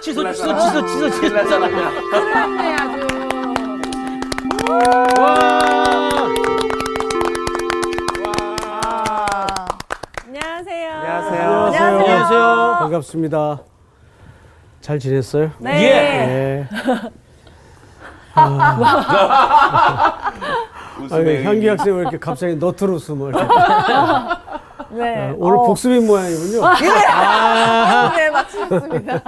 취소, 취소, 취소, 취소, 취소. 났잖아요. 끝났네 아주. 와. 안녕하세요. 안녕하세요. 안녕하세요. 반갑습니다. 잘 지냈어요? 네. 네. 웃음의 아니, 향기 의미. 학생 왜 이렇게 갑자기 너트로 웃음을? 네. 아, 오늘 어, 복습인 모양이군요. 네 맞습니다.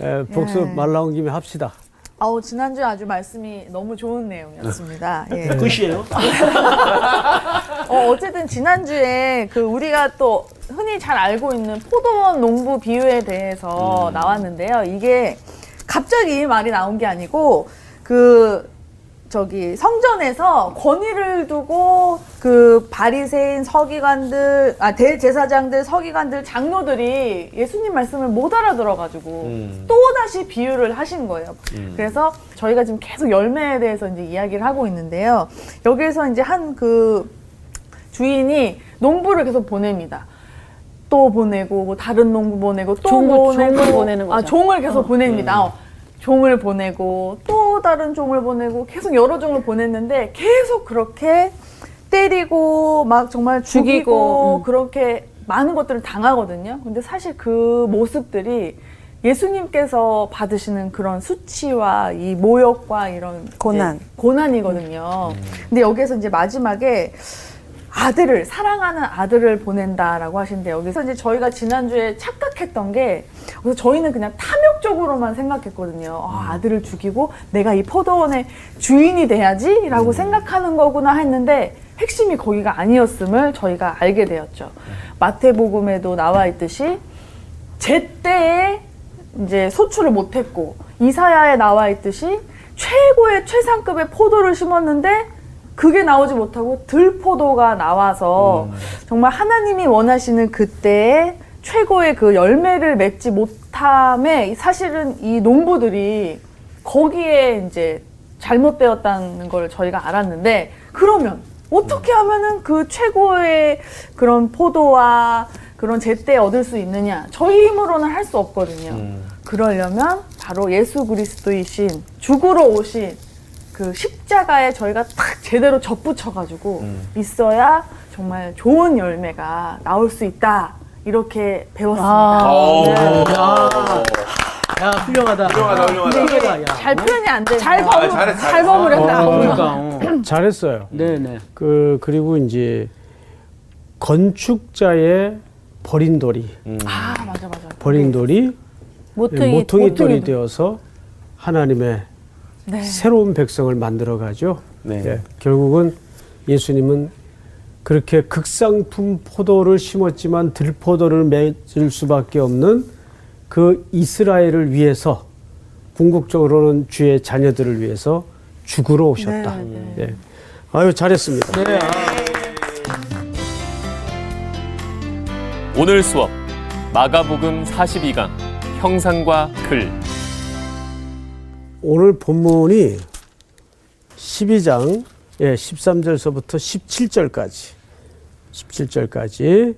예, 복습 말 나온 김에 합시다. 아우 지난주에 아주 말씀이 너무 좋은 내용이었습니다. 예. 끝이에요? 어, 어쨌든 지난주에 그 우리가 또 흔히 잘 알고 있는 포도원 농부 비유에 대해서 나왔는데요. 이게 갑자기 이 말이 나온 게 아니고 그 저기 성전에서 권위를 두고 그 바리새인 서기관들 아 대제사장들 서기관들 장로들이 예수님 말씀을 못 알아들어 가지고 음. 또 다시 비유를 하신 거예요. 그래서 저희가 지금 계속 열매에 대해서 이제 이야기를 하고 있는데요. 여기에서 이제 한 그 주인이 농부를 계속 보냅니다. 또 보내고 뭐 다른 농부 보내고 또 종을- 보내고 종을 보내는 아 거죠. 종을 계속 보냅니다. 어, 종을 보내고 또 다른 종을 보내고 계속 여러 종을 보냈는데 계속 그렇게 때리고 막 정말 죽이고, 죽이고, 음. 그렇게 많은 것들을 당하거든요. 근데 사실 그 모습들이 예수님께서 받으시는 그런 수치와 이 모욕과 이런 고난. 고난이거든요. 근데 여기에서 이제 마지막에 아들을 사랑하는 아들을 보낸다라고 하신데 여기서 이제 저희가 지난주에 착각했던 게 그래서 저희는 그냥 탐욕적으로만 생각했거든요. 아, 아들을 죽이고 내가 이 포도원의 주인이 돼야지라고 생각하는 거구나 했는데 핵심이 거기가 아니었음을 저희가 알게 되었죠. 마태복음에도 나와 있듯이 제 때에 이제 소출을 못했고 이사야에 나와 있듯이 최고의 최상급의 포도를 심었는데 그게 나오지 못하고 들포도가 나와서 정말 하나님이 원하시는 그때에 최고의 그 열매를 맺지 못함에 사실은 이 농부들이 거기에 이제 잘못되었다는 걸 저희가 알았는데 그러면 어떻게 하면은 그 최고의 그런 포도와 그런 제때 얻을 수 있느냐? 저희 힘으로는 할 수 없거든요. 그러려면 바로 예수 그리스도이신 죽으러 오신 그 십자가에 저희가 딱 제대로 접붙여가지고 있어야 정말 좋은 열매가 나올 수 있다 이렇게 배웠습니다. 오. 네. 야, 야, 훌륭하다. 훌륭하다, 훌륭하다. 야. 잘 표현이 안 되네요. 잘 아, 버무 잘했어, 잘. 버무렸다. 어, 그러니까. 어. 잘했어요. 네네. 그 그리고 이제 건축자의 버린 돌이 아 맞아 맞아. 버린 돌이 모퉁이 모퉁이 돌이 되어서 하나님의 네. 새로운 백성을 만들어 가죠. 네. 예, 결국은 예수님은 그렇게 극상품 포도를 심었지만 들포도를 맺을 수밖에 없는 그 이스라엘을 위해서 궁극적으로는 주의 자녀들을 위해서 죽으러 오셨다. 네, 예. 아유 잘했습니다. 네. 오늘 수업 마가복음 42강 형상과 글 오늘 본문이 12장 예, 13절서부터 17절까지 17절까지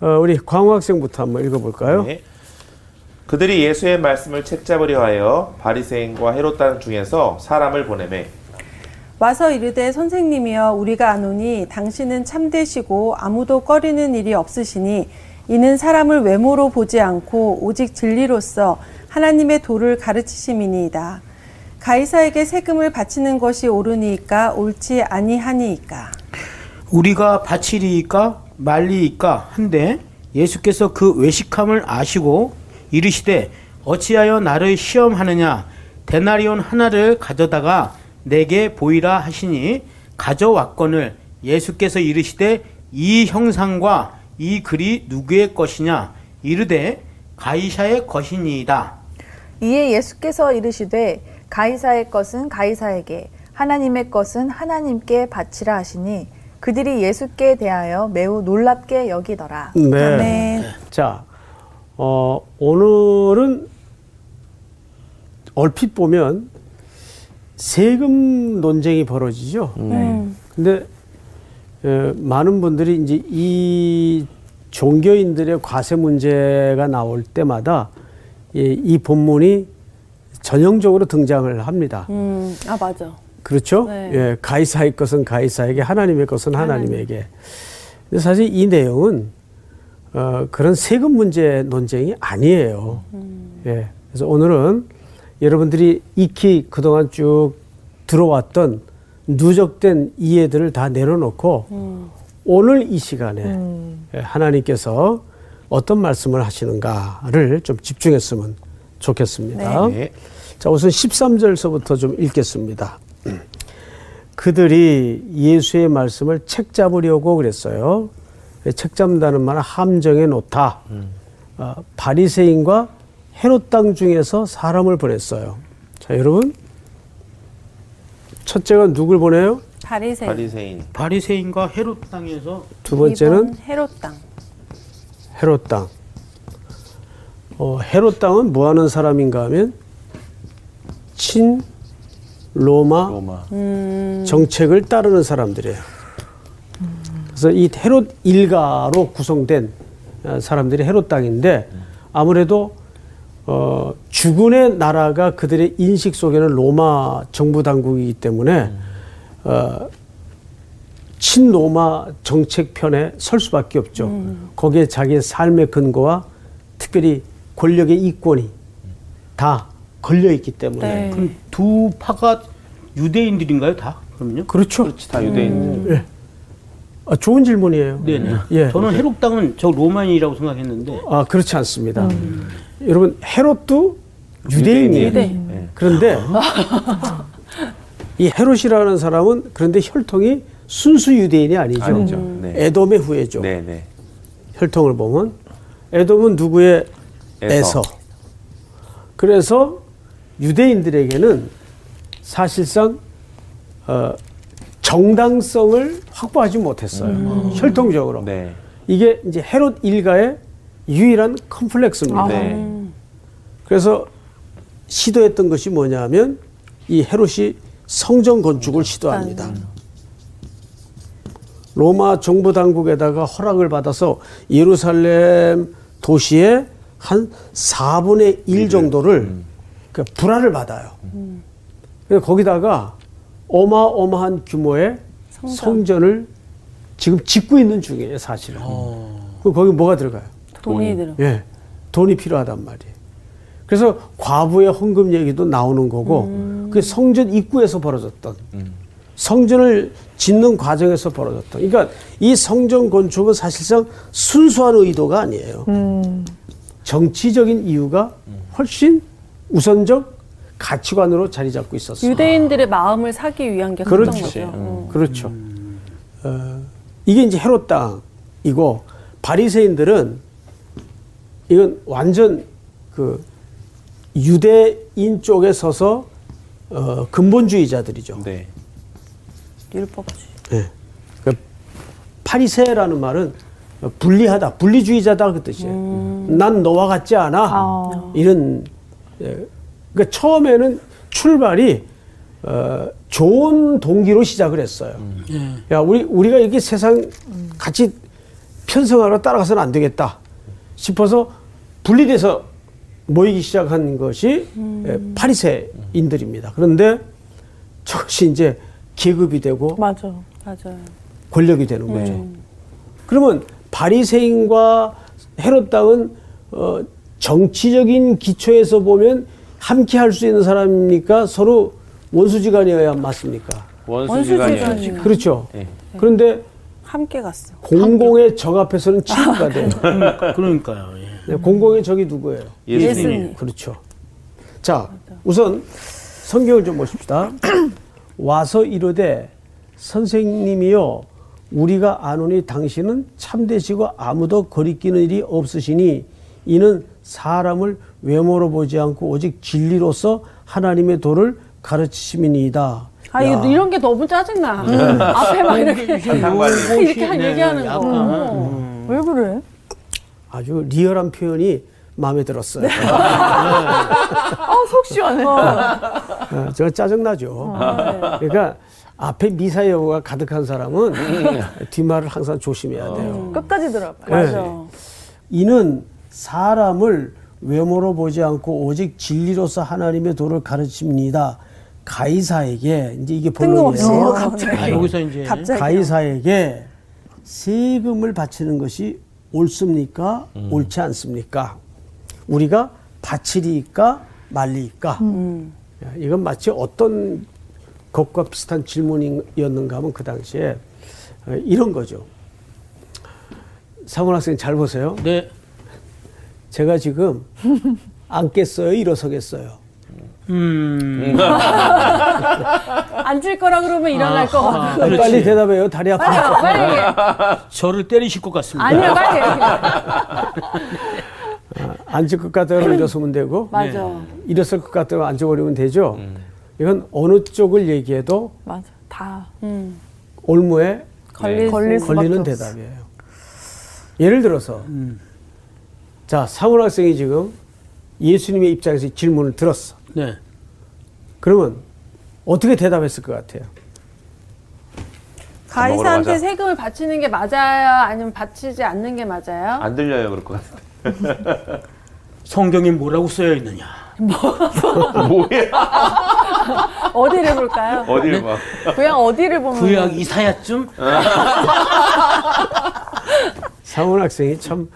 어, 우리 광호 학생부터 한번 읽어볼까요? 네. 그들이 예수의 말씀을 책잡으려 하여 바리새인과 헤롯 당 중에서 사람을 보내매 와서 이르되 선생님이여 우리가 아노니 당신은 참되시고 아무도 꺼리는 일이 없으시니 이는 사람을 외모로 보지 않고 오직 진리로서 하나님의 도를 가르치심이니이다. 가이사에게 세금을 바치는 것이 옳으니이까 옳지 아니하니이까. 우리가 바치리이까 말리이까 한데 예수께서 그 외식함을 아시고 이르시되 어찌하여 나를 시험하느냐 데나리온 하나를 가져다가 내게 보이라 하시니 가져왔거늘 예수께서 이르시되 이 형상과 이 글이 누구의 것이냐 이르되 가이사의 것이니이다. 이에 예수께서 이르시되 가이사의 것은 가이사에게 하나님의 것은 하나님께 바치라 하시니 그들이 예수께 대하여 매우 놀랍게 여기더라. 네. 아멘. 자, 어, 오늘은 얼핏 보면 세금 논쟁이 벌어지죠. 음. 근데 에, 많은 분들이 이제 이 종교인들의 과세 문제가 나올 때마다 이, 이 본문이 전형적으로 등장을 합니다. 음, 아 맞아. 그렇죠? 네. 예, 가이사의 것은 가이사에게, 하나님의 것은 하나님에게. 근데 사실 이 내용은 어, 그런 세금 문제 논쟁이 아니에요. 예, 그래서 오늘은 여러분들이 익히 그동안 쭉 들어왔던 누적된 이해들을 다 내려놓고 오늘 이 시간에 예, 하나님께서 어떤 말씀을 하시는가를 좀 집중했으면 좋겠습니다. 네. 자, 우선 13절서부터 좀 읽겠습니다. 그들이 예수의 말씀을 책 잡으려고 그랬어요. 책 잡는다는 말은 함정에 놓다. 어, 바리새인과 헤롯 땅 중에서 사람을 보냈어요. 자, 여러분. 첫째가 누굴 보내요? 바리새인. 바리새인. 바리새인과 헤롯 땅에서 두 번째는 헤롯 땅. 헤롯 땅. 어, 헤롯 땅은 뭐 하는 사람인가 하면 친 로마, 로마. 정책을 따르는 사람들이에요. 그래서 이 헤롯 일가로 구성된 어, 사람들이 헤롯 땅인데 아무래도 어, 주군의 나라가 그들의 인식 속에는 로마 정부 당국이기 때문에 어, 친로마 정책 편에 설 수밖에 없죠. 거기에 자기의 삶의 근거와 특별히 권력의 이권이 다 걸려 있기 때문에 네. 그럼 두 파가 유대인들인가요 다? 그럼요? 그렇죠. 그렇지 다 유대인. 예. 아, 좋은 질문이에요. 네네. 예. 저는 헤롯 땅은 저 로마인이라고 생각했는데 아 그렇지 않습니다. 여러분 헤롯도 유대인이에요. 유대인. 네. 그런데 이 헤롯이라는 사람은 그런데 혈통이 순수 유대인이 아니죠. 아니죠. 네. 에돔의 후예죠. 네, 네. 혈통을 보면 에돔은 누구의 에서. 에서. 그래서 유대인들에게는 사실상 어, 정당성을 확보하지 못했어요. 혈통적으로. 네. 이게 이제 헤롯 일가의 유일한 컴플렉스입니다. 네. 그래서 시도했던 것이 뭐냐면 이 헤롯이 성전 건축을 시도합니다. 로마 정부 당국에다가 허락을 받아서 예루살렘 도시의 한 4분의 1 정도를 그 불화를 받아요. 그래서 거기다가 어마어마한 규모의 성전. 을 지금 짓고 있는 중이에요, 사실은. 그 거기 뭐가 들어가요? 돈이 들어. 예, 돈이 필요하단 말이에요. 그래서 과부의 헌금 얘기도 나오는 거고, 그 성전 입구에서 벌어졌던, 성전을 짓는 과정에서 벌어졌던. 그러니까 이 성전 건축은 사실상 순수한 의도가 아니에요. 정치적인 이유가 훨씬 우선적 가치관으로 자리 잡고 있었어요. 유대인들의 마음을 사기 위한 게 그렇죠. 거죠. 어. 그렇죠. 어, 이게 이제 헤롯 땅이고 바리새인들은 이건 완전 그 유대인 쪽에 서서 어, 근본주의자들이죠. 네. 율법주의. 예. 그 파리새라는 말은 분리하다, 분리주의자다 그 뜻이에요. 난 너와 같지 않아. 아. 이런 예. 그러니까 처음에는 출발이 어, 좋은 동기로 시작을 했어요. 야, 우리 우리가 이렇게 세상 같이 편성하러 따라가서는 안 되겠다 싶어서 분리돼서 모이기 시작한 것이 예, 파리새인들입니다. 그런데 저것이 이제 계급이 되고 맞아. 맞아요. 권력이 되는 거죠. 그러면 바리새인과 헤롯 땅은 어, 정치적인 기초에서 보면 함께 할 수 있는 사람입니까? 서로 원수지간이어야 맞습니까? 원수지간이에요. 원수지간이요. 그렇죠. 네. 그런데 함께 갔어. 공공의 적 앞에서는 친구가 돼요. 그러니까요. 예. 네, 공공의 적이 누구예요? 예수님. 그렇죠. 자, 우선 성경을 좀 보십시다. 와서 이르되 선생님이요 우리가 아노니 당신은 참되시고 아무도 거리끼는 일이 없으시니 이는 사람을 외모로 보지 않고 오직 진리로서 하나님의 도를 가르치심이니이다. 아, 이거 이런 게 너무 짜증나. 앞에 막 이렇게, 상관이. 이렇게 한 얘기하는 거. 어. 왜 그래? 아주 리얼한 표현이 마음에 들었어요. 아, 속 시원해. 어, 제가 짜증나죠. 그러니까 앞에 미사여가 가득한 사람은 뒷말을 항상 조심해야 돼요. 끝까지 들어봐. 네. 이는 사람을 외모로 보지 않고 오직 진리로서 하나님의 도를 가르칩니다. 가이사에게 이제 이게 본론이에요. 갑자기 아, 여기서 이제 갑자기 가이사에게 세금을 바치는 것이 옳습니까? 옳지 않습니까? 우리가 바치리까 말리까? 야, 이건 마치 어떤 것과 비슷한 질문이었는가 하면 그 당시에 어, 이런 거죠. 상원 학생 잘 보세요. 네. 제가 지금 앉겠어요? 일어서겠어요? 음. 앉을 거라 그러면 일어날 것 같아. 아, 그렇지. 빨리 대답해요. 다리 아프니까. 빨리. 저를 때리실 것 같습니다. 아니요, 빨리. 앉을 것 같다면 일어서면 되고 맞아. 일어설 것 같다면 앉아버리면 되죠. 이건 어느 쪽을 얘기해도 맞아. 다 음. 올무에 걸릴 걸릴 수- 수밖에 걸리는. 대답이에요. 예를 들어서 자 상훈 학생이 지금 예수님의 입장에서 질문을 들었어. 네. 그러면 어떻게 대답했을 것 같아요? 가이사한테. 세금을 바치는 게 맞아요? 아니면 바치지 않는 게 맞아요? 안 들려요 그럴 것 같은데. 성경에 뭐라고 쓰여 있느냐? 뭐야? 어디를 볼까요? 어디를 봐? 그냥 어디를 보면 구약 이사야쯤? 상훈 학생이 참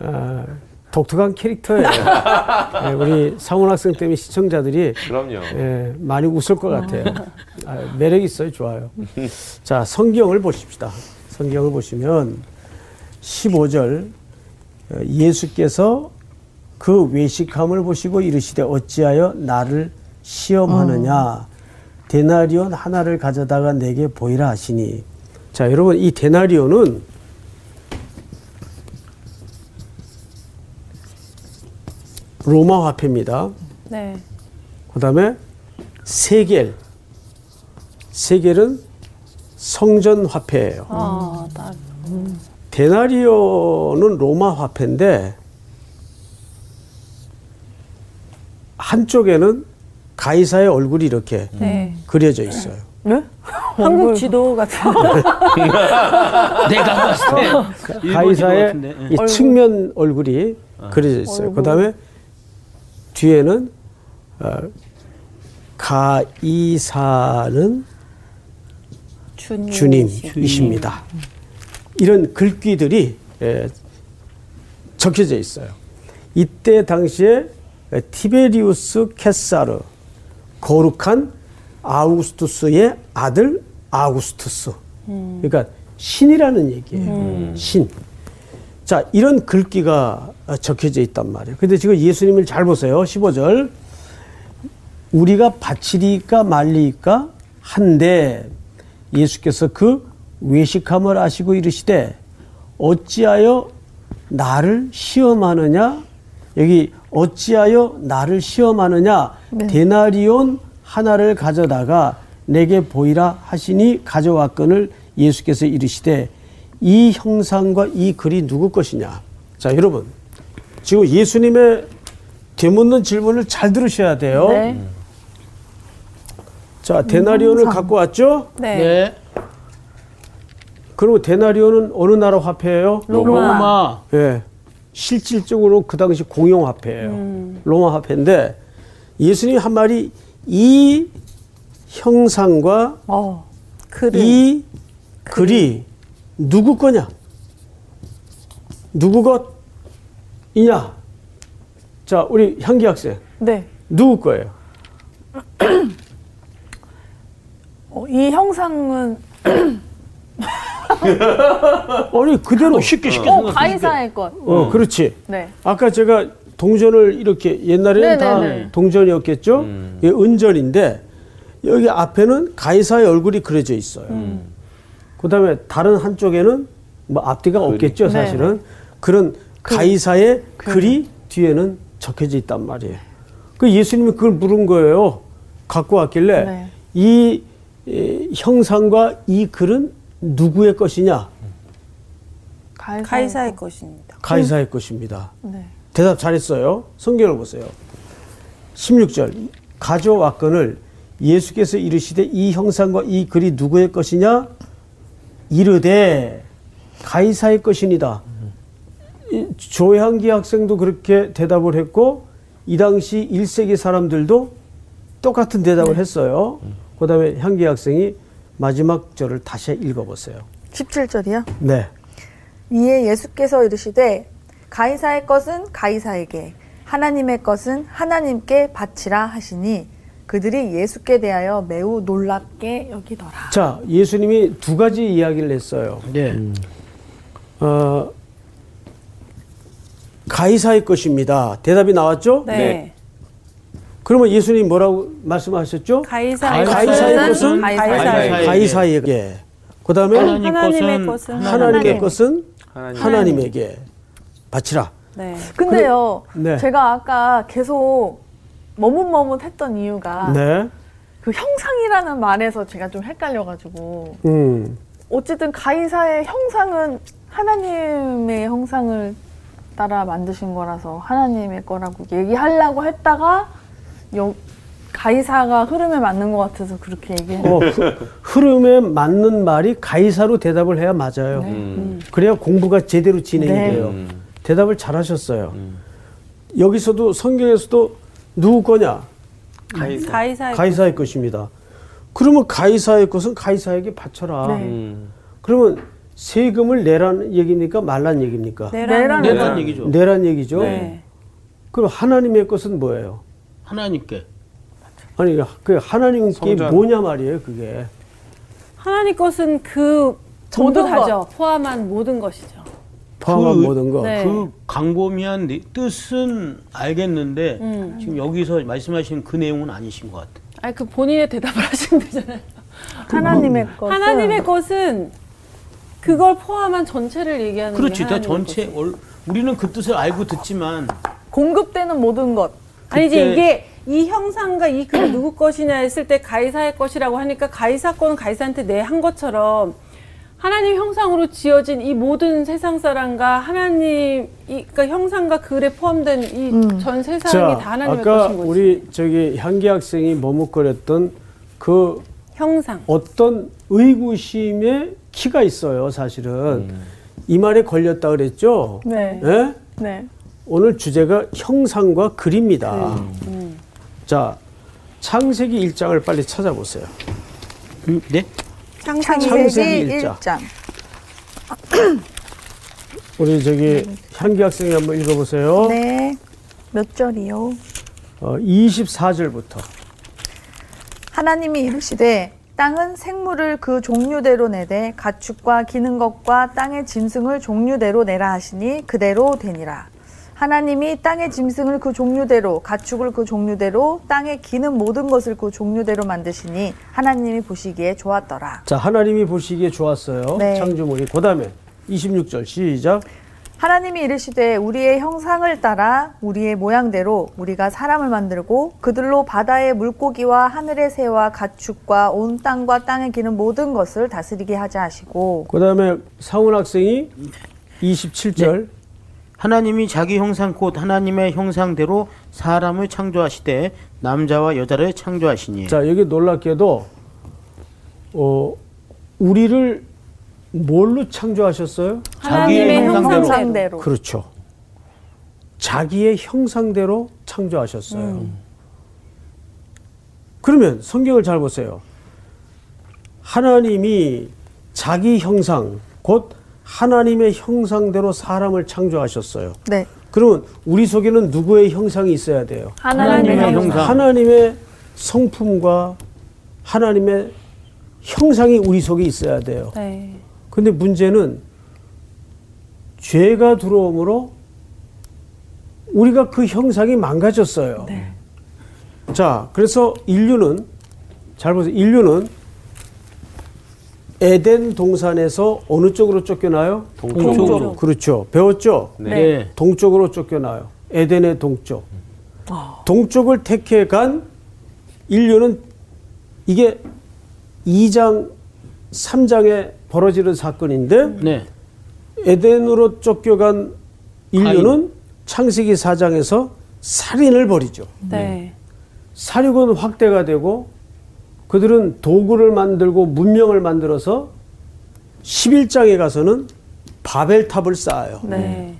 어, 독특한 캐릭터예요. 예, 우리 상훈 학생 때문에 시청자들이 그럼요. 예, 많이 웃을 것 같아요. 아, 매력 있어요, 좋아요. 자, 성경을 보십시다. 성경을 보시면 15절 어, 예수께서 그 외식함을 보시고 이르시되 어찌하여 나를 시험하느냐 데나리온 하나를 가져다가 내게 보이라 하시니 자 여러분 이 데나리온은 로마 화폐입니다. 네. 그 다음에 세겔. 세겔은 성전 화폐예요. 아, 나 데나리오는 로마 화폐인데 한쪽에는 가이사의 얼굴이 이렇게 네. 그려져 있어요. 네? 한국 지도 같은. 내가 봤을 때 지도 가이사의. 이 측면 얼굴이 그려져 있어요. 그 다음에 뒤에는 어, 가이사는 주님. 주님이십니다. 이런 글귀들이 예, 적혀져 있어요. 이때 당시에 티베리우스 캐사르 거룩한 아우구스투스의 아들 아우구스투스. 그러니까 신이라는 얘기예요. 신. 자, 이런 글귀가 적혀져 있단 말이에요. 근데 지금 예수님을 잘 보세요. 15절. 우리가 바치리까 말리까 한데 예수께서 그 외식함을 아시고 이르시되 어찌하여 나를 시험하느냐 여기 어찌하여 나를 시험하느냐 데나리온 하나를 가져다가 내게 보이라 하시니 가져왔건을 예수께서 이르시되 이 형상과 이 글이 누구 것이냐 자 여러분 지금 예수님의 되묻는 질문을 잘 들으셔야 돼요 네. 자 데나리온을 갖고 왔죠 네. 네. 그리고 데나리온은 어느 나라 화폐예요? 로마. 예. 실질적으로 그 당시 공용 화폐예요. 로마 화폐인데 예수님 한 말이 이 형상과 어. 글을. 이 글이 누구 거냐? 누구 것이냐? 자, 우리 향기 학생. 네. 누구 거예요? 어, 이 형상은 아니, 그대로. 쉽게 쉽게 어. 가이사의 것. 어, 그렇지. 네. 아까 제가 동전을 이렇게 옛날에는 다 네네네. 동전이었겠죠. 이게 은전인데 여기 앞에는 가이사의 얼굴이 그려져 있어요. 그다음에 다른 한쪽에는 뭐 앞뒤가 없겠죠, 사실은. 그런 가이사의 글이 뒤에는 적혀져 있단 말이에요. 그 예수님이 그걸 물은 거예요. 갖고 왔길래 네. 이 에, 형상과 이 글은 누구의 것이냐? 가이사의, 가이사의 것. 것입니다. 가이사의 것입니다. 네. 대답 잘했어요. 성경을 보세요. 16절. 가져왔건을 예수께서 이르시되 이 형상과 이 글이 누구의 것이냐? 이르되 가이사의 것이니다. 조향기 학생도 그렇게 대답을 했고 이 당시 1세기 사람들도 똑같은 대답을 했어요. 그 다음에 향기 학생이 마지막 절을 다시 읽어보세요. 17절이요. 네. 이에 예수께서 이르시되 가이사의 것은 가이사에게 하나님의 것은 하나님께 바치라 하시니 그들이 예수께 대하여 매우 놀랍게 여기더라. 자, 예수님이 두 가지 이야기를 했어요. 네. 어, 가이사의 것입니다. 대답이 나왔죠? 네. 네. 그러면 예수님 뭐라고 말씀하셨죠? 가이사의 가이사의 것은 가이사에게. 가이사에게. 그다음에 하나님 하나님의 것은 하나님의 하나님. 것은 하나님. 하나님에게 바치라. 네. 근데요, 네. 제가 아까 계속 머뭇머뭇했던 이유가 네. 그 형상이라는 말에서 제가 좀 헷갈려가지고 음. 어쨌든 가이사의 형상은 하나님의 형상을 따라 만드신 거라서 하나님의 거라고 얘기하려고 했다가 여, 가이사가 흐름에 맞는 것 같아서 그렇게 얘기했는데 어, 흐- 흐름에 맞는 말이 가이사로 대답을 해야 맞아요. 음. 그래야 공부가 제대로 진행이 네. 돼요. 음. 대답을 잘하셨어요. 여기서도 성경에서도 누구 거냐? 가이사. 가이사의 가이사의 것입니다. 그러면 가이사의 것은 가이사에게 바쳐라. 네. 음. 그러면 세금을 내라는 얘기입니까? 말란 얘기입니까? 내라는 내라는 내란 네. 얘기죠. 내란 얘기죠. 네. 그럼 하나님의 것은 뭐예요? 하나님께. 아니 그 하나님께 성전. 뭐냐 말이에요, 그게. 하나님 것은 그 전부 모든 다죠. 포함한 모든 것이죠. 포함한 그- 모든 거. 네. 그 광범위한 내- 뜻은 알겠는데 음. 지금 여기서 말씀하신 그 내용은 아니신 것 같아요. 아니 그 본인의 대답을 하시면 되잖아요. 하나님의 것은 하나님의 것은 그걸 포함한 전체를 얘기하는 그렇지. 게다 하나님의 전체. 얼- 우리는 그 뜻을 알고 듣지만 공급되는 모든 것 아니지 이게 이 형상과 이 글이 누구 것이냐 했을 때 가이사의 것이라고 하니까 가이사 거는 가이사한테 내 한 것처럼 하나님 형상으로 지어진 이 모든 세상 사람과 하나님 이 그러니까 형상과 글에 포함된 이전 세상이 다 하나님의 아까 것인 거지. 우리 저기 향기 학생이 머뭇거렸던 그 형상. 어떤 의구심의 키가 있어요, 사실은. 이 말에 걸렸다 그랬죠? 네. 예? 네. 오늘 주제가 형상과 글입니다. 음. 자, 창세기 1장을 빨리 찾아보세요. 음, 네. 창세기 창세기 창세기 일장. 1장. 우리 저기 향기 학생이 한번 읽어보세요. 네. 몇 절이요? 어, 24절부터. 하나님이 이르시되 땅은 생물을 그 종류대로 내되 가축과 기는 것과 땅의 짐승을 종류대로 내라 하시니 그대로 되니라. 하나님이 땅의 짐승을 그 종류대로 가축을 그 종류대로 땅에 기는 모든 것을 그 종류대로 만드시니 하나님이 보시기에 좋았더라. 자, 하나님이 보시기에 좋았어요. 네. 창조물이. 그 다음에 26절 시작. 하나님이 이르시되 우리의 형상을 따라 우리의 모양대로 우리가 사람을 만들고 그들로 바다의 물고기와 하늘의 새와 가축과 온 땅과 땅에 기는 모든 것을 다스리게 하자 하시고 그 다음에 상훈 학생이 27절. 하나님이 자기 형상 곧 하나님의 형상대로 사람을 창조하시되 남자와 여자를 창조하시니 자, 여기 놀랍게도, 어, 우리를 뭘로 창조하셨어요? 하나님의 형상대로. 형상대로 그렇죠. 자기의 형상대로 창조하셨어요. 그러면 성경을 잘 보세요. 하나님이 자기 형상, 곧 하나님의 형상대로 사람을 창조하셨어요. 네 그러면 우리 속에는 누구의 형상이 있어야 돼요? 하나님의 하나님의 형상. 하나님의 성품과 하나님의 형상이 우리 속에 있어야 돼요. 네. 근데 문제는 죄가 들어옴으로 우리가 그 형상이 망가졌어요. 자, 그래서 인류는 잘 보세요. 인류는 에덴 동산에서 어느 쪽으로 쫓겨나요? 동쪽으로. 그렇죠. 배웠죠? 네. 동쪽으로 쫓겨나요. 에덴의 동쪽. 동쪽을 택해 간 인류는 이게 2장, 3장에 벌어지는 사건인데 네. 에덴으로 쫓겨간 인류는 창세기 4장에서 살인을 벌이죠. 네. 사륙은 확대가 되고 그들은 도구를 만들고 문명을 만들어서 11장에 가서는 바벨탑을 쌓아요. 네.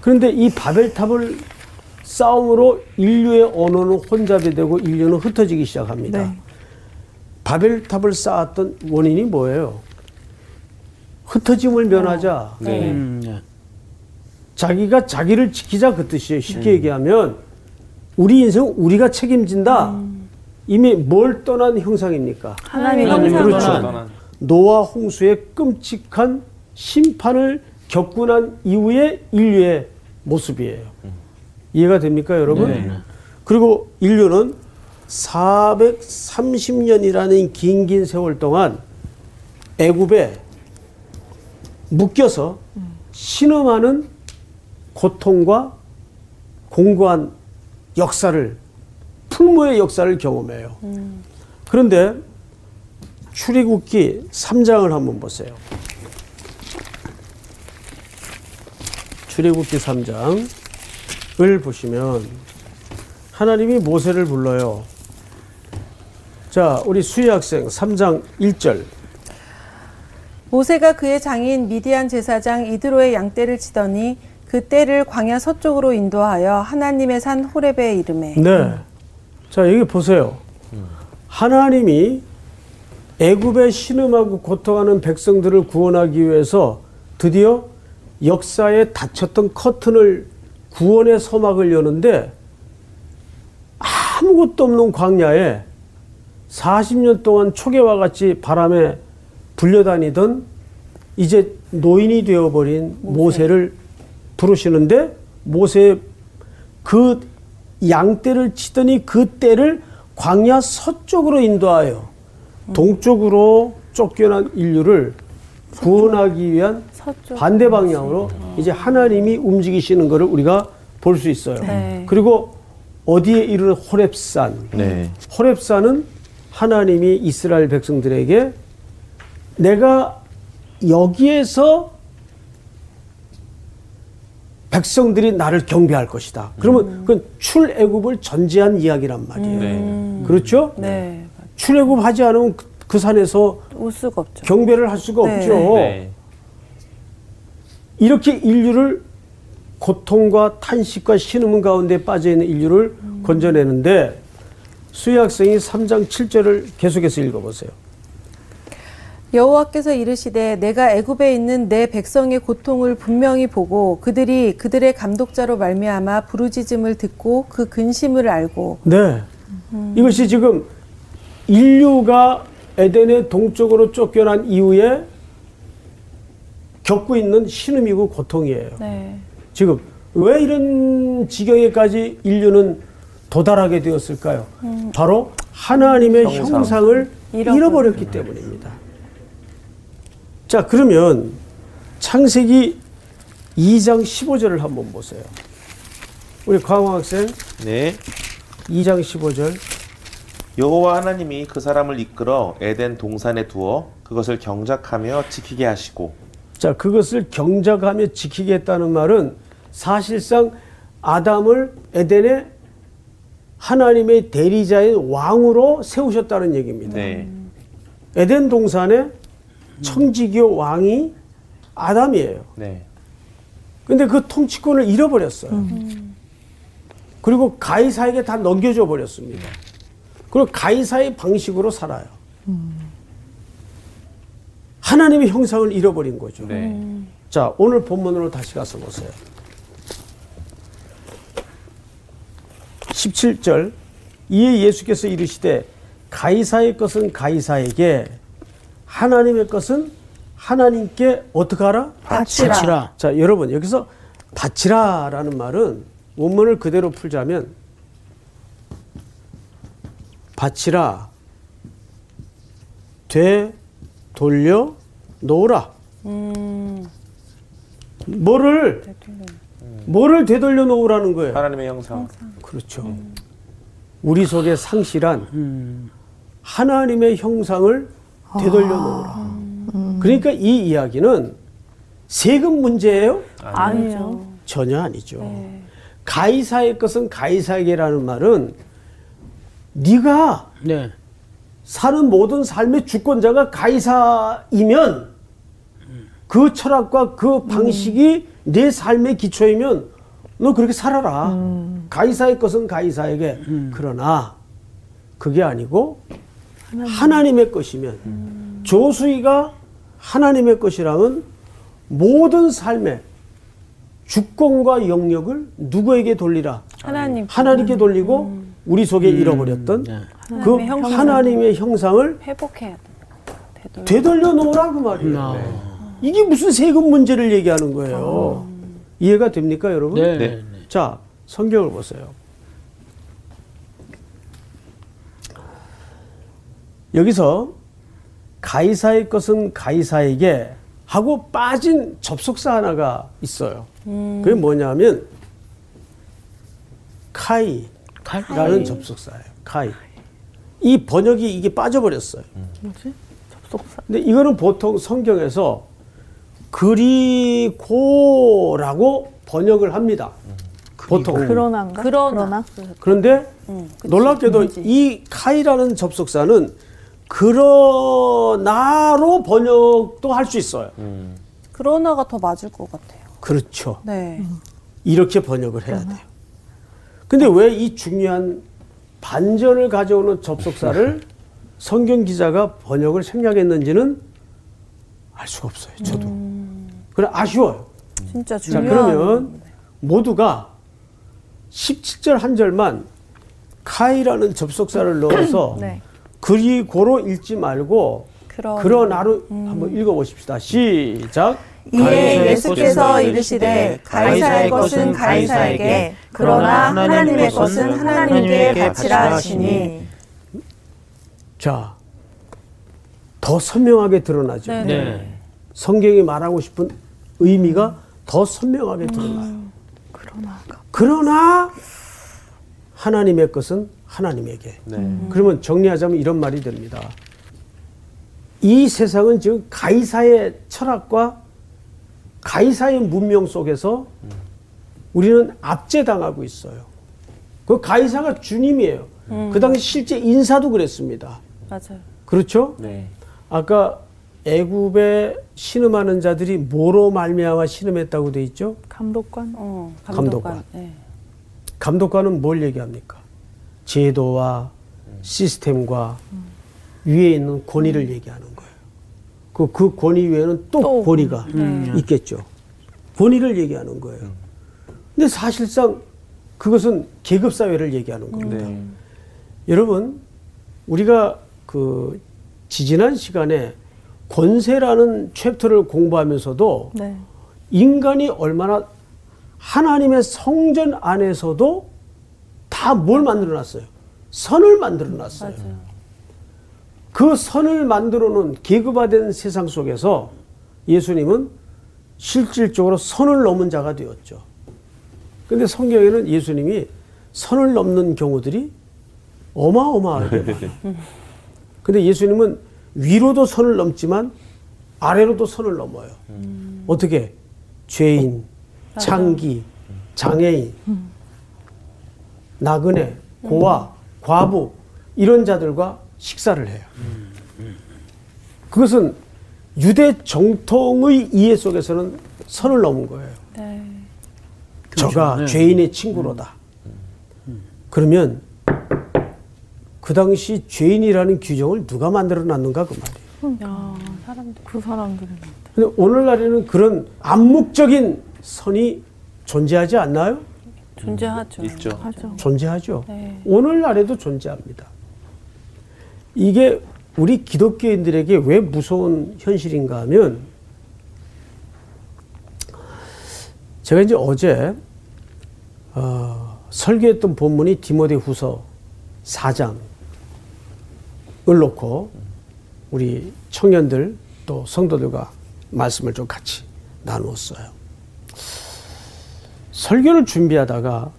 그런데 이 바벨탑을 싸움으로 인류의 언어는 혼잡이 되고 인류는 흩어지기 시작합니다. 네. 바벨탑을 쌓았던 원인이 뭐예요? 흩어짐을 면하자. 네. 음, 네. 자기가 자기를 지키자 그 뜻이에요. 쉽게 얘기하면 우리 인생 은 우리가 책임진다. 이미 뭘 떠난 형상입니까? 하나님 하나님의 형상으로 그렇죠. 떠난 노아 홍수의 끔찍한 심판을 겪고 난 이후의 인류의 모습이에요. 이해가 됩니까, 여러분? 네. 그리고 인류는 430년이라는 긴긴 세월 동안 애굽에 묶여서 신음하는 고통과 공고한 역사를 풀무의 역사를 경험해요. 그런데 출애굽기 3장을 한번 보세요. 출애굽기 3장을 보시면 하나님이 모세를 불러요. 자, 우리 수희 학생 3장 1절. 모세가 그의 장인 미디안 제사장 이드로의 양떼를 치더니 그 떼를 광야 서쪽으로 인도하여 하나님의 산 호렙에 이름에 네. 자, 여기 보세요. 하나님이 애굽에 신음하고 고통하는 백성들을 구원하기 위해서 드디어 역사에 닫혔던 커튼을 구원의 서막을 여는데 아무것도 없는 광야에 40년 동안 초계와 같이 바람에 불려다니던 이제 노인이 되어버린 모세를 부르시는데 모세 그 양떼를 치더니 그 떼를 광야 서쪽으로 인도하여 동쪽으로 쫓겨난 인류를 구원하기 위한 반대 방향으로 이제 하나님이 움직이시는 것을 우리가 볼 수 있어요. 네. 그리고 어디에 이르는 호렙산. 네. 호렙산은 하나님이 이스라엘 백성들에게 내가 여기에서 백성들이 나를 경배할 것이다. 그러면 그건 출애굽을 전제한 이야기란 말이에요. 네. 그렇죠? 네 출애굽 하지 않으면 그, 그 산에서 올 수가 없죠. 경배를 할 수가 네. 없죠. 네. 이렇게 인류를 고통과 탄식과 신음 가운데 빠져 있는 인류를 건져내는데 수희 학생이 3장 7절을 계속해서 읽어보세요. 여호와께서 이르시되 내가 애굽에 있는 내 백성의 고통을 분명히 보고 그들이 그들의 감독자로 말미암아 부르짖음을 듣고 그 근심을 알고 네. 이것이 지금 인류가 에덴의 동쪽으로 쫓겨난 이후에 겪고 있는 신음이고 고통이에요. 네. 지금 왜 이런 지경에까지 인류는 도달하게 되었을까요? 바로 하나님의 형상. 형상을. 잃어버렸기 때문입니다. 자, 그러면 창세기 2장 15절을 한번 보세요. 우리 광호 학생 네. 2장 15절. 여호와 하나님이 그 사람을 이끌어 에덴 동산에 두어 그것을 경작하며 지키게 하시고 자, 그것을 경작하며 지키겠다는 말은 사실상 아담을 에덴의 하나님의 대리자인 왕으로 세우셨다는 얘기입니다. 네. 에덴 동산의 청지기의 왕이 아담이에요. 네. 근데 그 통치권을 잃어버렸어요. 그리고 가이사에게 다 넘겨줘 버렸습니다. 그리고 가이사의 방식으로 살아요. 하나님의 형상을 잃어버린 거죠. 네. 자, 오늘 본문으로 다시 가서 보세요. 17절. 이에 예수께서 이르시되 가이사의 것은 가이사에게 하나님의 것은 하나님께 어떻게 하라? 바치라. 바치라. 자, 여러분 여기서 바치라라는 말은 원문을 그대로 풀자면 바치라 되 돌려 놓으라. 뭐를 뭐를 되돌려 놓으라는 거예요. 하나님의 형상. 그렇죠. 우리 속에 상실한 하나님의 형상을 되돌려 놓으라. 그러니까 이 이야기는 세금 문제예요? 아니죠. 전혀 아니죠. 가이사의 것은 가이사에게라는 말은 네가 네. 사는 모든 삶의 주권자가 가이사이면 그 철학과 그 방식이 내 삶의 기초이면 너 그렇게 살아라. 가이사의 것은 가이사에게. 그러나 그게 아니고 하나님의 것이면 조수이가 하나님의 것이라면 모든 삶의 주권과 영역을 누구에게 돌리라? 하나님 하나님께 돌리고 우리 속에 잃어버렸던 네. 그 하나님의 형상. 하나님의 형상을 회복해야 돼. 되돌려. 되돌려 놓으라 그 말이에요. 이게 무슨 세금 문제를 얘기하는 거예요. 이해가 됩니까, 여러분? 네. 네. 네. 자, 성경을 보세요. 여기서 가이사의 것은 가이사에게 하고 빠진 접속사 하나가 있어요. 그게 뭐냐면 카이라는 접속사예요. 카이. 이 번역이 이게 빠져버렸어요. 뭐지? 접속사. 근데 이거는 보통 성경에서 그리고라고 번역을 합니다. 보통. 그러나인가? 그러나. 그런데 응, 그치. 놀랍게도 뭔지. 이 카이라는 접속사는 그러나로 번역도 할 수 있어요. 그러나가 더 맞을 것 같아요. 그렇죠. 네. 이렇게 번역을 해야 돼요. 근데 왜 이 중요한 반전을 가져오는 접속사를 성경 기자가 번역을 생략했는지는 알 수가 없어요. 저도. 그래 아쉬워요. 진짜 자, 중요한. 그러면 모두가 17절 한 절만 카이라는 접속사를 넣어서 네. 그리고로 읽지 말고 그러나. 그러나로 한번 읽어보십시다. 시작. 이에 예수께서 이르시되 가이사의 것은 가이사에게 그러나 하나님의 것은 하나님께 바치라 하시니 자, 더 선명하게 드러나죠. 네. 네. 성경이 말하고 싶은 의미가 더 선명하게 드러나요. 그러나가. 그러나 하나님의 것은 하나님에게. 네. 그러면 정리하자면 이런 말이 됩니다. 이 세상은 지금 가이사의 철학과 가이사의 문명 속에서 우리는 압제당하고 있어요. 그 가이사가 주님이에요. 그 당시 실제 인사도 그랬습니다. 맞아요. 그렇죠? 네. 아까 애굽에 신음하는 자들이 뭐로 말미암아 신음했다고 돼 있죠? 감독관. 어, 감독관. 감독관. 네. 감독관은 뭘 얘기합니까? 제도와 시스템과 위에 있는 권위를 얘기하는 거예요. 그, 그 권위 위에는 또, 또. 권위가 있겠죠. 권위를 얘기하는 거예요. 근데 사실상 그것은 계급사회를 얘기하는 겁니다. 네. 여러분, 우리가 그 지지난 시간에 권세라는 챕터를 공부하면서도 네. 인간이 얼마나 하나님의 성전 안에서도 다 뭘 만들어 놨어요? 선을 만들어 놨어요. 맞아요. 그 선을 만들어 놓은 계급화된 세상 속에서 예수님은 실질적으로 선을 넘은 자가 되었죠. 근데 성경에는 예수님이 선을 넘는 경우들이 어마어마하게 많아요. 근데 예수님은 위로도 선을 넘지만 아래로도 선을 넘어요. 어떻게? 죄인, 창기, 장애인, 나그네, 고아, 과부 이런 자들과 식사를 해요. 그것은 유대 정통의 이해 속에서는 선을 넘은 거예요. 네. 저가 네. 죄인의 친구로다. 그러면 그 당시 죄인이라는 규정을 누가 만들어 놨는가 그 말이에요. 야, 사람들. 그 사람들은. 근데 오늘날에는 그런 암묵적인 선이 존재하지 않나요? 존재하죠. 있죠. 하죠. 존재하죠. 네. 오늘날에도 존재합니다. 이게 우리 기독교인들에게 왜 무서운 현실인가 하면 제가 이제 어제 어, 설교했던 본문이 디모데 후서 4장을 놓고 우리 청년들 또 성도들과 말씀을 좀 같이 나누었어요. 설교를 준비하다가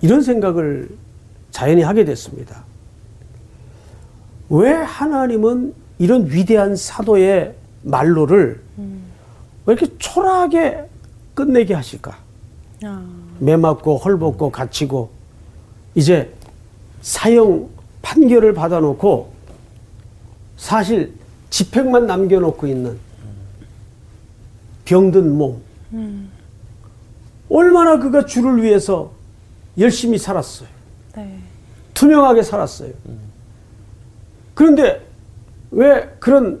이런 생각을 자연히 하게 됐습니다. 왜 하나님은 이런 위대한 사도의 말로를 왜 이렇게 초라하게 끝내게 하실까? 야. 매 맞고 헐벗고 갇히고 이제 사형 판결을 받아놓고 사실 집행만 남겨놓고 있는 병든 몸. 얼마나 그가 주를 위해서 열심히 살았어요. 네. 투명하게 살았어요. 그런데 왜 그런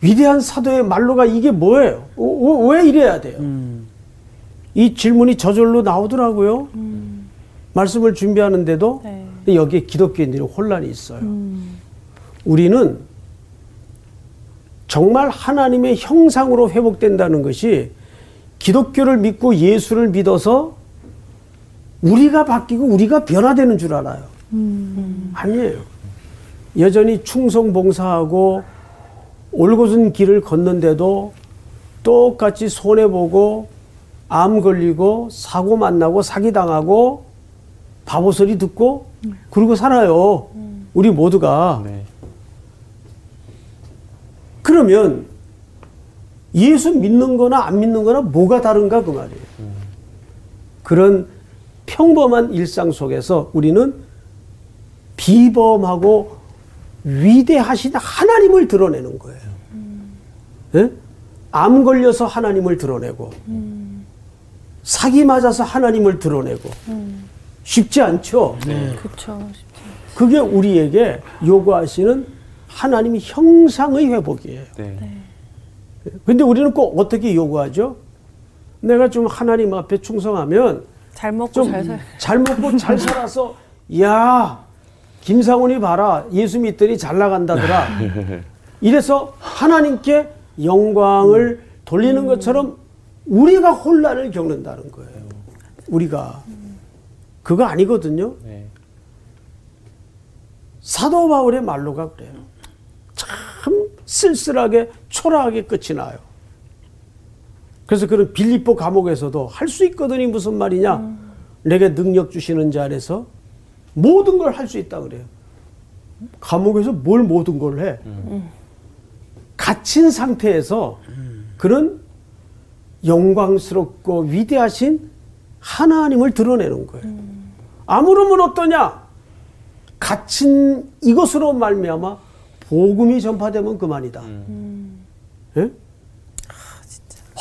위대한 사도의 말로가 이게 뭐예요? 어, 어, 왜 이래야 돼요? 이 질문이 저절로 나오더라고요. 말씀을 준비하는데도 네. 여기에 기독교인들이 혼란이 있어요. 우리는 정말 하나님의 형상으로 회복된다는 것이 기독교를 믿고 예수를 믿어서 우리가 바뀌고 우리가 변화되는 줄 알아요. 아니에요. 여전히 충성 봉사하고 올곧은 길을 걷는데도 똑같이 손해보고 암 걸리고 사고 만나고 사기당하고 바보 소리 듣고 그러고 살아요. 우리 모두가. 네. 그러면 예수 믿는 거나 안 믿는 거나 뭐가 다른가 그 말이에요. 그런 평범한 일상 속에서 우리는 비범하고 위대하신 하나님을 드러내는 거예요. 예? 암 걸려서 하나님을 드러내고 사기 맞아서 하나님을 드러내고 쉽지 않죠. 그렇죠. 그게 우리에게 요구하시는 하나님의 형상의 회복이에요. 네. 근데 우리는 꼭 어떻게 요구하죠? 내가 좀 하나님 앞에 충성하면 잘 먹고 좀잘 살. 잘 먹고 잘 살아서 야 김상훈이 봐라 예수 믿더니 잘 나간다더라 이래서 하나님께 영광을 돌리는 것처럼 우리가 혼란을 겪는다는 거예요 우리가 그거 아니거든요 네. 사도 바울의 말로가 그래요 참 쓸쓸하게 초라하게 끝이 나요 그래서 그런 빌립보 감옥에서도 할 수 있거든이 무슨 말이냐? 내게 능력 주시는 자 안에서 모든 걸 할 수 있다 그래요. 감옥에서 뭘 모든 걸 해? 갇힌 상태에서 그런 영광스럽고 위대하신 하나님을 드러내는 거예요. 아무르면 어떠냐? 갇힌 이것으로 말미암아 복음이 전파되면 그만이다. 예?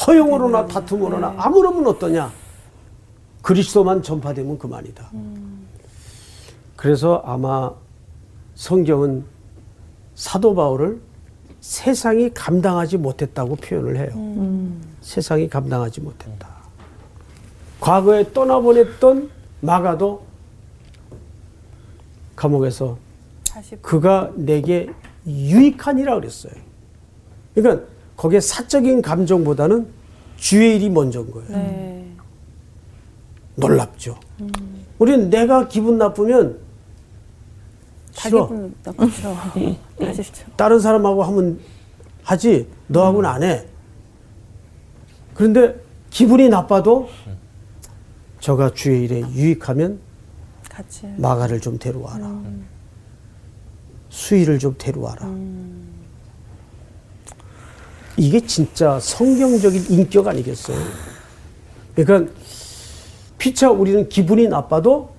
허용으로나 다툼으로나 아무러면 어떠냐? 그리스도만 전파되면 그만이다. 그래서 아마 성경은 사도 바울을 세상이 감당하지 못했다고 표현을 해요. 세상이 감당하지 못했다. 과거에 떠나보냈던 마가도 감옥에서 다시 그가 내게 유익하니라 그랬어요. 그러니까 거기에 사적인 감정보다는 주의 일이 먼저인 거예요. 네. 놀랍죠. 우리는 내가 기분 나쁘면 싫어. 분 나쁘죠. 아시죠? 다른 사람하고 하면 하지 너하고는 안 해. 그런데 기분이 나빠도 저가 주의 일에 유익하면 같이. 마가를 좀 데려와라. 수위를 좀 데려와라. 이게 진짜 성경적인 인격 아니겠어요? 그러니까 피차 우리는 기분이 나빠도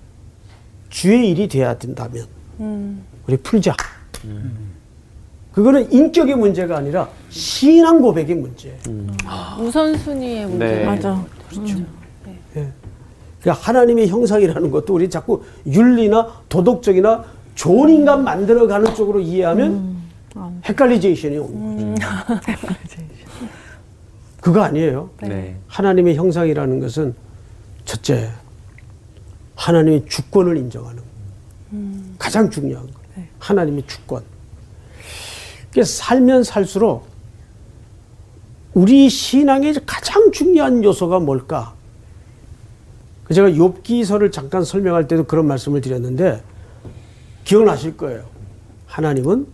주의 일이 돼야 된다면 우리 풀자. 그거는 인격의 문제가 아니라 신앙 고백의 문제예요. 우선순위의 문제. 네. 맞아. 그러니까 하나님의 형상이라는 것도 우리 자꾸 윤리나 도덕적이나 좋은 인간 만들어가는 쪽으로 이해하면 헷갈리제이션이 오는 거죠. 그거 아니에요. 네. 하나님의 형상이라는 것은 첫째 하나님의 주권을 인정하는 거. 가장 중요한 거. 하나님의 주권. 그래서 살면 살수록 우리 신앙의 가장 중요한 요소가 뭘까? 그 제가 욥기서를 잠깐 설명할 때도 그런 말씀을 드렸는데 기억나실 거예요. 하나님은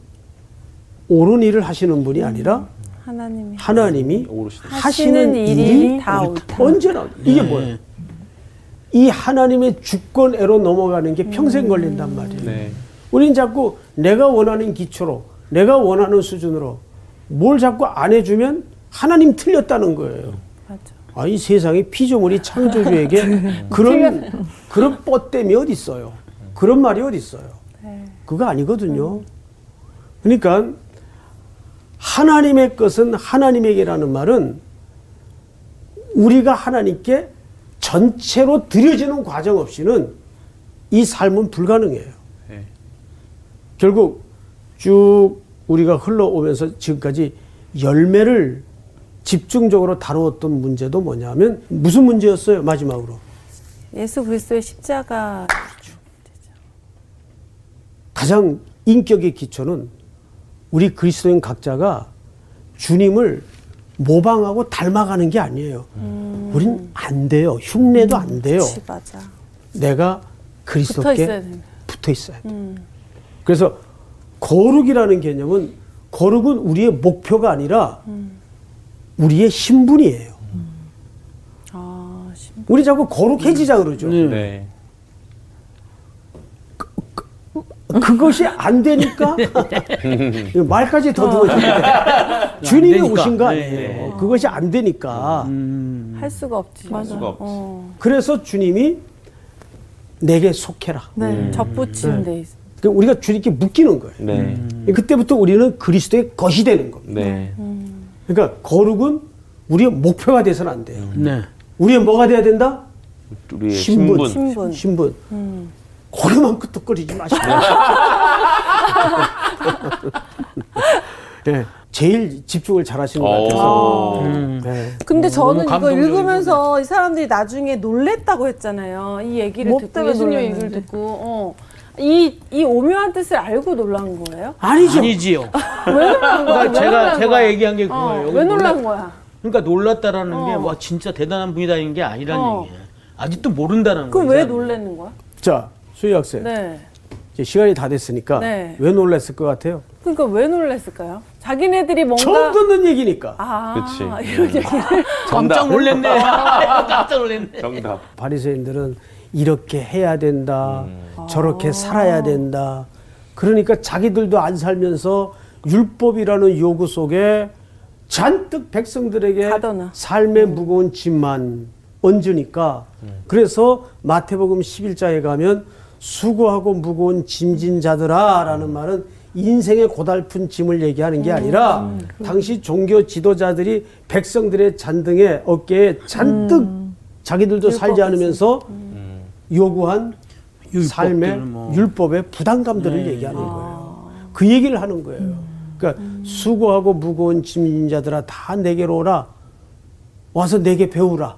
옳은 일을 하시는 분이 아니라 하나님이. 하나님이. 하시는 일이 다 옳다. 옳다. 언제나 이게 뭐예요? 이 하나님의 주권애로 넘어가는 게 평생 걸린단 말이에요. 네. 우린 자꾸 내가 원하는 기초로, 내가 원하는 수준으로 뭘 자꾸 안 해주면 하나님 틀렸다는 거예요. 맞아. 아, 이 세상에 피조물이 창조주에게 그런, 그런 뻗댐이 어디 있어요? 그런 말이 어디 있어요? 네. 그거 아니거든요. 그러니까 하나님의 것은 하나님에게라는 말은 우리가 하나님께 전체로 드려지는 과정 없이는 이 삶은 불가능해요. 네. 결국 쭉 우리가 흘러오면서 지금까지 열매를 집중적으로 다루었던 문제도 뭐냐면 무슨 문제였어요 마지막으로 예수 그리스도의 십자가 가장 인격의 기초는 우리 그리스도인 각자가 주님을 모방하고 닮아가는 게 아니에요. 우린 안 돼요. 흉내도 안 돼요. 그치, 맞아. 내가 그리스도께. 붙어 있어야 돼. 그래서 거룩이라는 개념은 거룩은 우리의 목표가 아니라 우리의 신분이에요. 아, 심- 우리 자꾸 거룩해지자 그러죠. 네. 그것이 안 되니까 말까지 더듬어지는데 주님이. 오신 거 네. 아니에요. 그것이 안 되니까. 할 수가 없지. 할 수가 없지. 어. 그래서 주님이 내게 속해라. 네. 접붙이는 데 있어. 그러니까 우리가 주님께 묶이는 거예요. 네. 그때부터 우리는 그리스도의 것이 되는 겁니다. 네. 그러니까 거룩은 우리의 목표가 돼서는 안 돼요. 네. 우리의 뭐가 돼야 된다? 우리의 신분. 신분. 신분. 신분. 고리만 끄떡거리지 마시고. 예, 제일 집중을 잘 하시는 것 같아서. 오. 네. 근데 저는 이거. 읽으면서 이 사람들이 나중에 놀랬다고 했잖아요. 이 얘기를 뭐 듣고 예수님. 얘기를 듣고 어. 이, 이 오묘한 뜻을 알고 놀란 거예요? 아니죠. 아니지요. 왜 놀란 거야? 그러니까 왜 제가 놀란 제가 거야? 얘기한 게 어, 그거예요. 왜 놀란 놀라- 거야? 그러니까 놀랐다라는 게 어. 와 진짜 대단한 분이다는 게 아니라는 어. 얘기예요. 아직도 모른다는 그럼 거예요. 왜 놀라는 거야? 자, 수희 학생. 네. 이제 시간이 다 됐으니까 네. 왜 놀랐을 것 같아요? 그러니까 왜 놀랐을까요? 자기네들이 뭔가 처음 듣는 얘기니까. 아, 그치. 이런 얘기를 깜짝 놀랐네. 깜짝 놀랐네. 정답. 바리새인들은 이렇게 해야 된다. 음. 저렇게 아. 살아야 된다. 그러니까 자기들도 안 살면서 율법이라는 요구 속에 잔뜩 백성들에게 가둬놔. 삶의 무거운 짐만 얹으니까 그래서 마태복음 11장에 가면 수고하고 무거운 짐진 자들아라는 말은 인생의 고달픈 짐을 얘기하는 게 아니라 당시 종교 지도자들이 백성들의 잔등에 어깨에 잔뜩 자기들도 살지 않으면서 요구한 삶의 뭐. 율법의 부담감들을 얘기하는 거예요. 그 얘기를 하는 거예요. 그러니까 수고하고 무거운 짐진 자들아 다 내게로 오라. 와서 내게 배우라.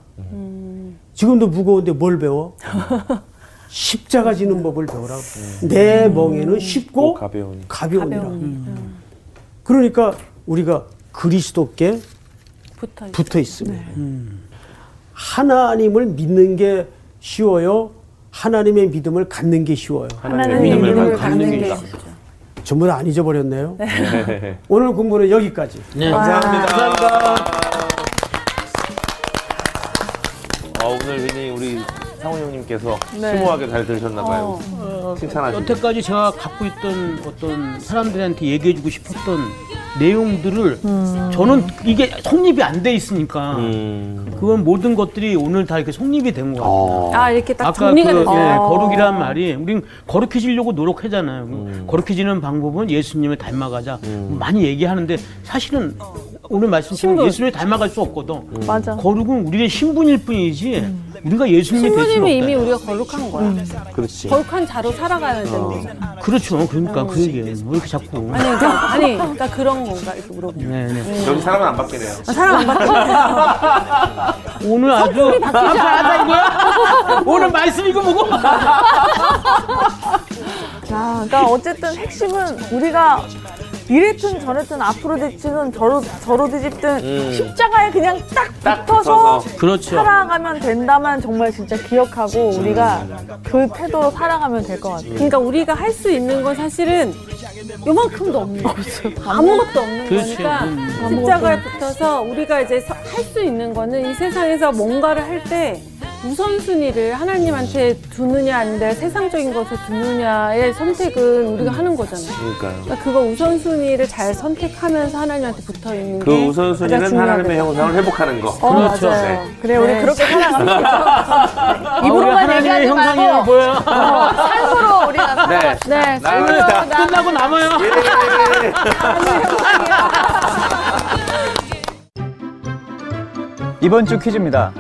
지금도 무거운데 뭘 배워? 십자가 지는 법을 배우라. 내 멍에는 쉽고 가벼우니. 가벼우니라. 가벼우니. 그러니까 우리가 그리스도께 붙어. 붙어 있습니다. 하나님을 믿는 게 쉬워요. 하나님의 믿음을 갖는 게 쉬워요. 하나님의 믿음을 믿음을 갖는 게게 있다. 전부 다 안 잊어버렸네요. 네. 오늘 공부는 여기까지. 네. 감사합니다. 어, 오늘 굉장히 우리 상훈 형님께서 네. 심오하게 잘 들으셨나봐요. 어. 칭찬하시고. 여태까지 제가 갖고 있던 어떤 사람들한테 얘기해주고 싶었던 내용들을 저는 이게 성립이 안 돼 있으니까 음. 그건 모든 것들이 오늘 다 이렇게 성립이 된 것 같아요. 어. 아, 이렇게 딱 아까 정리가 그 됐어. 예, 거룩이란 말이 우린 거룩해지려고 노력하잖아요. 음. 거룩해지는 방법은 예수님을 닮아가자 많이 얘기하는데 사실은 오늘 말씀처럼. 예수님을 닮아갈 수 없거든. 맞아. 거룩은 우리의 신분일 뿐이지 우리가 예수님이 될 수는 없다. 신부님이 이미 우리가 거룩한 거야. 그렇지. 거룩한 자로 살아가야 되는 거잖아. 그렇죠. 그러니까 그 얘기예요. 왜 이렇게 자꾸. 아니, 그러니까, 아니, 그러니까 그런 건가 이렇게 물어보는. 네, 네. 여기 사람은 안 바뀌네요. 아, 사람 안 바뀌어. 오늘 아주 감사하다 이거야. 오늘 말씀 이거 보고. 자, 그러니까 어쨌든 핵심은 우리가 이랬든 저랬든 앞으로 뒤집든 저로, 저로 뒤집든 십자가에 그냥 딱, 딱 붙어서 붙어서. 그렇죠. 살아가면 된다만 정말 진짜 기억하고 우리가 그 태도로 살아가면 될 것 같아요. 그러니까 우리가 할 수 있는 건 사실은 요만큼도 없는 거죠. 아무것도 없는 그렇지. 거니까 음. 십자가에 붙어서 우리가 이제 할 수 있는 거는 이 세상에서 뭔가를 할때 우선순위를 하나님한테 두느냐 아닌데 세상적인 것을 두느냐의 선택은 우리가 하는 거잖아요. 그러니까요. 그러니까 그거 우선순위를 잘 선택하면서 하나님한테 붙어 있는 그 게 가장 우선순위는 중요하겠다. 하나님의 형상을 회복하는 거. 어, 그렇죠. 맞아요. 네. 그래, 우리 네. 그렇게 살아갑시다. 입으로만 하나님의 얘기하지 형상이 말고 보여요. 삶으로 우리가 네. 네, 삶으로 다 나- 끝나고 남아요. 이번 주 퀴즈입니다.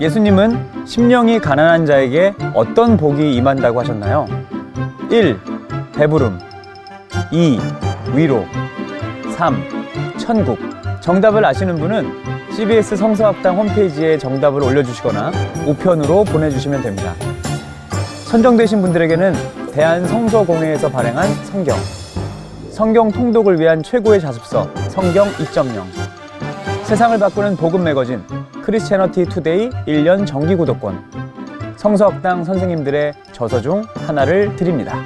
예수님은 심령이 가난한 자에게 어떤 복이 임한다고 하셨나요? 1. 배부름 2. 위로 3. 천국 정답을 아시는 분은 CBS 성서학당 홈페이지에 정답을 올려주시거나 우편으로 보내주시면 됩니다. 선정되신 분들에게는 대한성서공회에서 발행한 성경, 성경 통독을 위한 최고의 자습서 성경 2.0, 세상을 바꾸는 복음 매거진 크리스채너티 투데이 1년 정기 구독권, 성서학당 선생님들의 저서 중 하나를 드립니다.